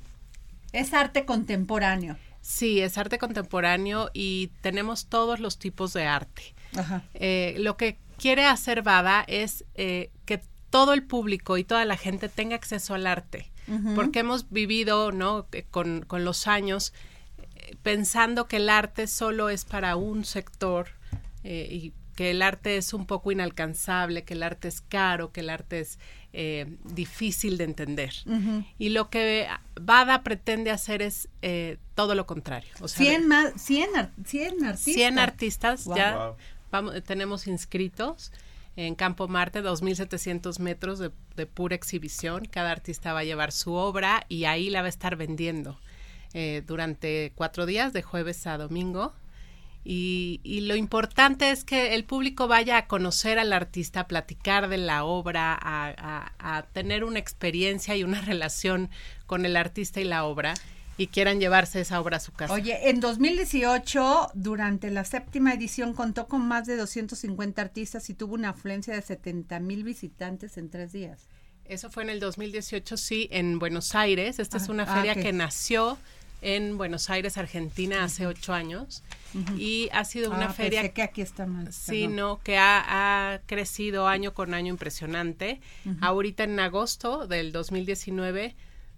Es arte contemporáneo. Sí, es arte contemporáneo y tenemos todos los tipos de arte. Ajá. Eh, lo que quiere hacer Bada es eh, que todo el público y toda la gente tenga acceso al arte, Porque hemos vivido, ¿no? Que Con, con los años eh, pensando que el arte solo es para un sector eh, y que el arte es un poco inalcanzable, que el arte es caro, que el arte es eh, difícil de entender. Y lo que Bada pretende hacer es eh, todo lo contrario. O sea, 100, más, 100, ar- 100 artistas. 100 artistas Wow. ya Wow. vamos, tenemos inscritos en Campo Marte, 2.700 metros de, pura exhibición. Cada artista va a llevar su obra y ahí la va a estar vendiendo eh, durante cuatro días, de jueves a domingo. Y, lo importante es que el público vaya a conocer al artista, a platicar de la obra, a tener una experiencia y una relación con el artista y la obra y quieran llevarse esa obra a su casa. Oye, en 2018, durante la séptima edición, contó con más de 250 artistas y tuvo una afluencia de 70 mil visitantes en tres días. Eso fue en el 2018, sí, en Buenos Aires. Esta es Ah, una ah, feria que nació en Buenos Aires, Argentina, hace ocho años. Y ha sido una Ah, feria pensé que aquí está mal. Sí, no, que ha, ha crecido año con año impresionante. Ahorita en agosto del 2019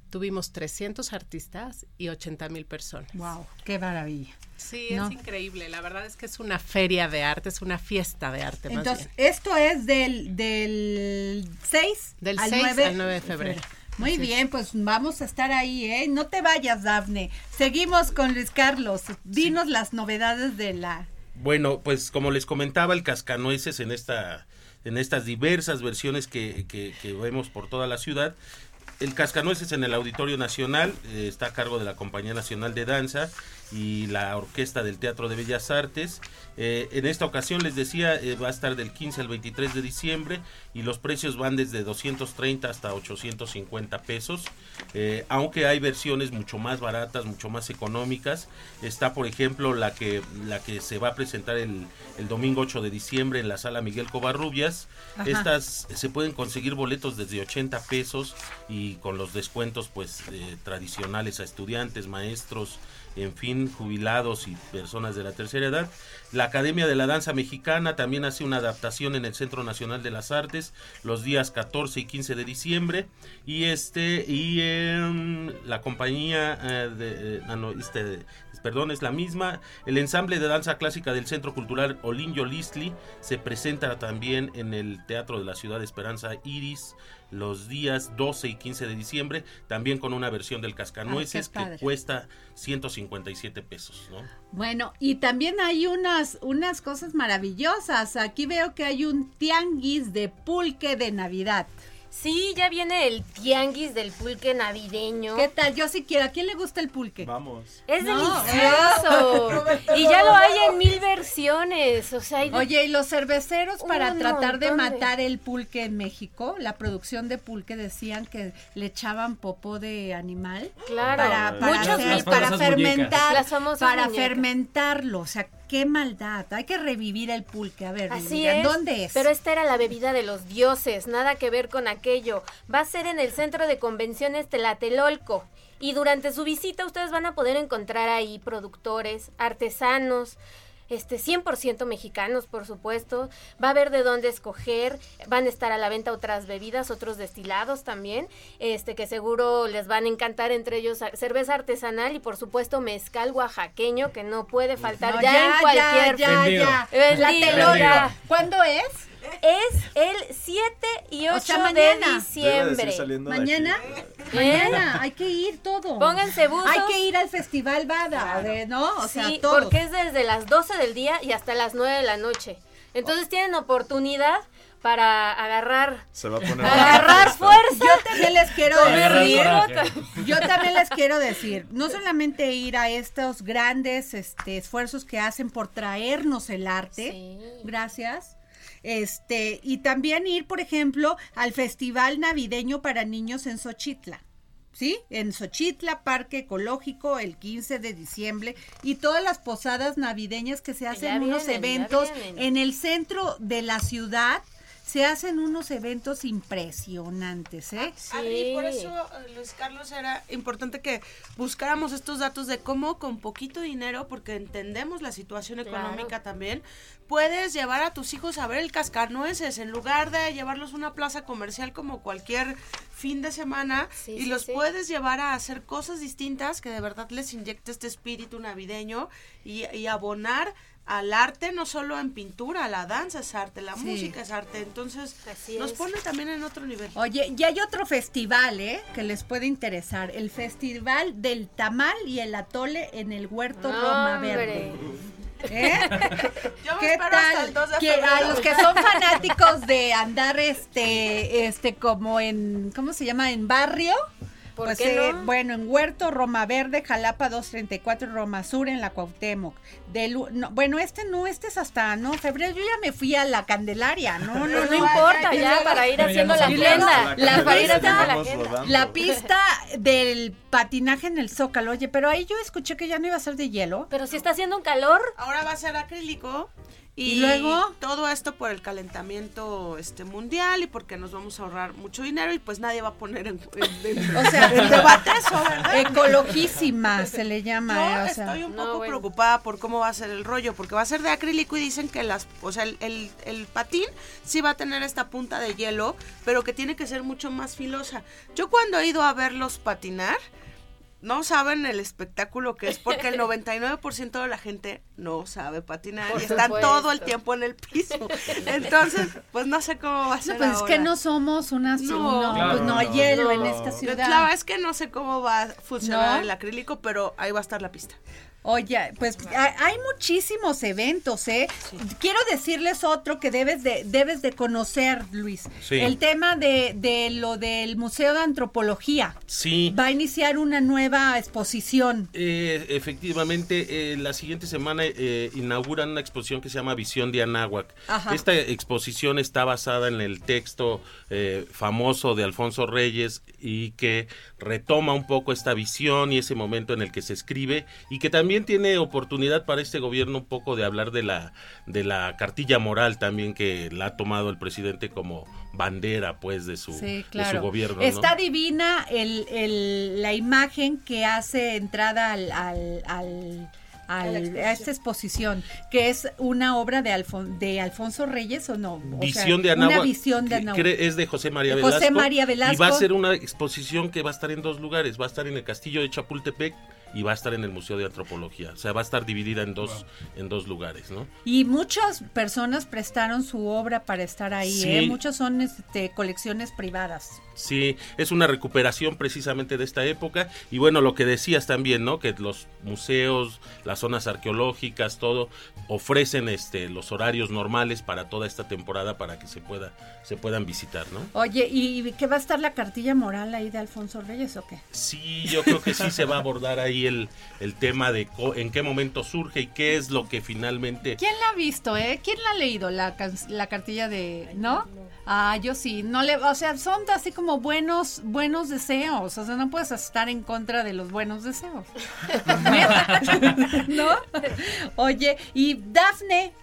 tuvimos 300 artistas y 80 mil personas. Wow, qué maravilla. Sí, ¿No? es increíble. La verdad es que es una feria de arte, es una fiesta de arte. más Entonces, bien. esto es del, del 6 Del al 6 9, al 9 de febrero. Muy bien, pues vamos a estar ahí, ¿eh? No te vayas, Dafne. Seguimos con Luis Carlos. Dinos las novedades de la... Bueno, pues como les comentaba, el cascanueces en esta en estas diversas versiones que, que- que vemos por toda la ciudad. El cascanueces en el Auditorio Nacional eh, está a cargo de la Compañía Nacional de Danza y la Orquesta del Teatro de Bellas Artes. Eh, en esta ocasión les decía, eh, va a estar del 15 al 23 de diciembre y los precios van desde 230 hasta 850 pesos, eh, aunque hay versiones mucho más baratas, mucho más económicas. Está, por ejemplo, la que, la que se va a presentar el, el domingo 8 de diciembre en la sala Miguel Covarrubias. Ajá. Estas se pueden conseguir boletos desde 80 pesos y con los descuentos pues eh, tradicionales a estudiantes, maestros, en fin, jubilados y personas de la tercera edad. La Academia de la Danza Mexicana también hace una adaptación en el Centro Nacional de las Artes los días 14 y 15 de diciembre y este y em, la compañía eh, de eh, ah, no, este perdón, es la misma. El ensamble de danza clásica del Centro Cultural Olinjo Listli se presenta también en el Teatro de la Ciudad de Esperanza Iris los días 12 y 15 de diciembre, también con una versión del Cascanueces Ay, que cuesta 157 pesos, ¿no? Bueno, y también hay unas, unas cosas maravillosas. Aquí veo que hay un tianguis de pulque de Navidad. Sí, ya viene el tianguis del pulque navideño. ¿Qué tal? Yo sí quiero. ¿A quién le gusta el pulque? Vamos. Es No. delicioso. y ya lo hay en mil versiones. O sea, hay Oye, y los cerveceros para Un tratar de matar el pulque en México, la producción de pulque decían que le echaban popó de animal Claro. para, para, Muchos- hacer- para fermentar, muñecas. Las famosas para muñecas. fermentarlo, o sea, qué maldad, hay que revivir el pulque, a ver, Así Lilian, es. ¿dónde es? Pero esta era la bebida de los dioses, nada que ver con aquello. Va a ser en el Centro de Convenciones Tlatelolco. Y durante su visita ustedes van a poder encontrar ahí productores, artesanos, este 100% mexicanos, por supuesto. Va a haber de dónde escoger, van a estar a la venta otras bebidas, otros destilados también, este que seguro les van a encantar entre ellos cerveza artesanal y por supuesto mezcal oaxaqueño que no puede faltar No, ya, ya, en cualquier ya, ya, ya. Tlatelolco. ya. ¿Cuándo es? Es el 7 y 8 O sea, de mañana. Diciembre. de ¿Mañana? ¿Eh? Mañana, hay que ir todo. Pónganse buzos. Hay que ir al Festival Bada, de- ¿no? O sea, sí, todos. porque es desde las 12 del día y hasta las 9 de la noche. Entonces tienen oportunidad para agarrar Se va a poner. agarrar fuerza. Yo también les quiero decir, yo también les quiero decir, no solamente ir a estos grandes este, esfuerzos que hacen por traernos el arte, gracias, este, y también ir, por ejemplo, al Festival Navideño para Niños en Xochitla. ¿Sí? En Xochitla, Parque Ecológico, el 15 de diciembre, y todas las posadas navideñas que se hacen unos vienen, eventos en el centro de la ciudad, se hacen unos eventos impresionantes, ¿eh? Adri, por eso, eh, Luis Carlos, era importante que buscáramos estos datos de cómo con poquito dinero, porque entendemos la situación Claro. económica también, puedes llevar a tus hijos a ver el cascanueces en lugar de llevarlos a una plaza comercial como cualquier fin de semana Sí, y sí, los sí. puedes llevar a hacer cosas distintas que de verdad les inyecte este espíritu navideño y, y abonar al arte, no solo en pintura, la danza es arte, la Sí. música es arte, entonces nos es. pone también en otro nivel. Oye, y hay otro festival, ¿eh? Que les puede interesar. El Festival del Tamal y el Atole en el Huerto Roma. Verde. ¿Eh? Yo me ¿Qué espero hasta tal? el 2 de Que a los que son fanáticos de andar este este como en ¿cómo se llama? en barrio, ¿Por Pues, qué eh, no? bueno, en Huerto, Roma Verde, Jalapa 234, Roma Sur, en la Cuauhtémoc. Del, u- no, bueno, este no, este es hasta, no, febrero, yo ya me fui a la Candelaria, no, no, Pero no no, importa, ya, para ir haciendo la agenda. la Para ir haciendo la agenda. la pista del patinaje en el Zócalo, oye, pero ahí yo escuché que ya no iba a ser de hielo. Pero si está haciendo un calor. Ahora va a ser acrílico. Y, ¿Y luego? todo esto por el calentamiento este mundial y porque nos vamos a ahorrar mucho dinero y pues nadie va a poner en, en- en- O sea, en debate eso, ¿verdad? Ecologísima se le llama, Yo eh, o sea. estoy un No, poco bueno. preocupada por cómo va a ser el rollo, porque va a ser de acrílico y dicen que las, o sea, el, el- el patín sí va a tener esta punta de hielo, pero que tiene que ser mucho más filosa. Yo cuando he ido a verlos patinar, no saben el espectáculo que es, porque el 99% de la gente no sabe patinar Por y están supuesto. todo el tiempo en el piso. Entonces, pues no sé cómo va a No, ser pues es que no somos una ciudad, No. no, Claro, pues no hay no. hielo en No. esta ciudad. La verdad es que no sé cómo va a funcionar ¿No? el acrílico, pero ahí va a estar la pista. Oye, pues hay, muchísimos eventos, ¿eh? Quiero decirles otro que debes de, debes de conocer, Luis. Sí. El tema de, de lo del Museo de Antropología. Sí. Va a iniciar una nueva exposición. Eh, efectivamente, eh, la siguiente semana eh, inauguran una exposición que se llama Visión de Anáhuac. Ajá. Esta exposición está basada en el texto eh, famoso de Alfonso Reyes y que retoma un poco esta visión y ese momento en el que se escribe y que también tiene oportunidad para este gobierno un poco de hablar de la de la cartilla moral también que la ha tomado el presidente como bandera pues de su, Sí, de claro. su gobierno. ¿no? Está divina el, el- la imagen que hace entrada al, al- al- al- a esta exposición, que es una obra de, Alfon- de Alfonso Reyes o no. O sea, Visión de Anáhuac. Una visión de que Anáhuac. cre- Es de José María Velasco. José María Y va Velasco. a ser una exposición que va a estar en dos lugares. Va a estar en el Castillo de Chapultepec y va a estar en el Museo de Antropología. O sea, va a estar dividida en dos, en dos lugares, ¿no? Y muchas personas prestaron su obra para estar ahí, Sí. ¿eh? Muchos son este, colecciones privadas. Sí, es una recuperación precisamente de esta época. Y bueno, lo que decías también, ¿no? Que los museos, las zonas arqueológicas, todo, ofrecen este los horarios normales para toda esta temporada para que se pueda, se puedan visitar, ¿no? Oye, ¿y qué va a estar la cartilla moral ahí de Alfonso Reyes o qué? Sí, yo creo que sí se va a abordar ahí el, el tema de co- en qué momento surge y qué es lo que finalmente... ¿Quién la ha visto, eh? ¿Quién la ha leído la, la cartilla de, no? Ah, yo sí, no le, o sea, son así como buenos, buenos deseos, o sea, no puedes estar en contra de los buenos deseos. ¿No? Oye, y Dafne,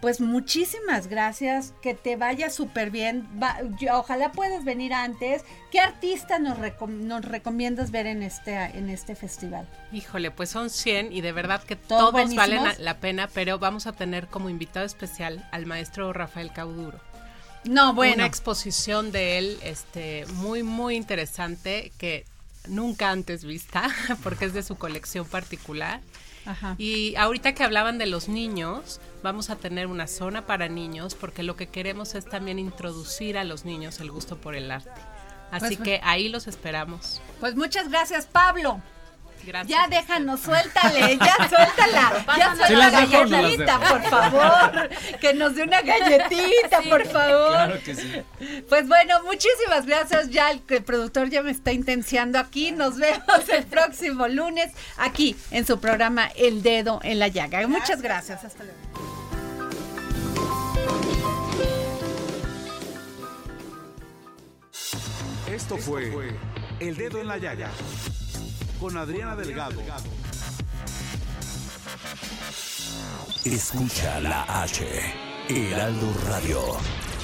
pues muchísimas gracias, que te vaya súper bien. Va- yo- ojalá puedas venir antes. ¿Qué artista nos, recom- nos recomiendas ver en este, en este festival? Híjole, pues son 100 y de verdad que ¿Todos valen la- la pena, pero vamos a tener como invitado especial al maestro Rafael Cauduro. No, bueno. Una exposición de él este, muy, muy interesante que nunca antes vista, porque es de su colección particular. Ajá. Y ahorita que hablaban de los niños, vamos a tener una zona para niños, porque lo que queremos es también introducir a los niños el gusto por el arte. Así Pues, que ahí los esperamos. Pues muchas gracias, Pablo. Gracias. Ya déjanos, suéltale, ya suéltala, ya Pásanos. suelta Sí la las dejo, no las galletita, por favor, que nos dé una galletita, por favor. Claro que sí. Pues bueno, muchísimas gracias, ya el, el productor ya me está intenciando aquí, nos vemos el próximo lunes aquí en su programa El Dedo en la Llaga. Muchas gracias, hasta luego. Esto fue El Dedo en la Llaga con Adriana Delgado. Escucha la H, Heraldo Radio.